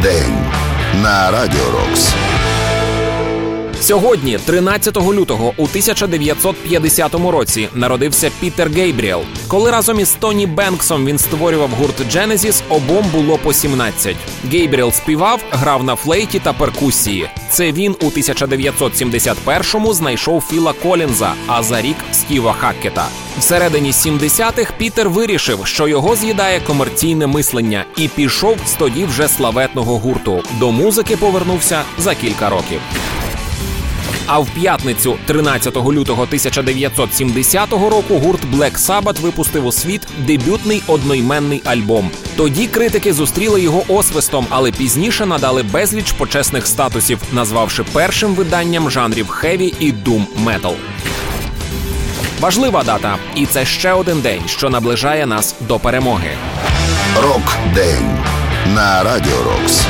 Рок-день на Радіо Рокс. Сьогодні, 13 лютого, у 1950 році, народився Пітер Гейбріел. Коли разом із Тоні Бенксом він створював гурт Genesis, обом було по 17. Гейбріел співав, грав на флейті та перкусії. Це він у 1971-му знайшов Філа Колінза, а за рік Стіва Хаккета. Всередині 70-х Пітер вирішив, що його з'їдає комерційне мислення, і пішов з тоді вже славетного гурту. До музики повернувся за кілька років. А в п'ятницю, 13 лютого 1970 року, гурт Black Sabbath випустив у світ дебютний одноіменний альбом. Тоді критики зустріли його освистом, але пізніше надали безліч почесних статусів, назвавши першим виданням жанрів хеві і дум метал. Важлива дата, і це ще один день, що наближає нас до перемоги. Рок-день на Радіо Рокс.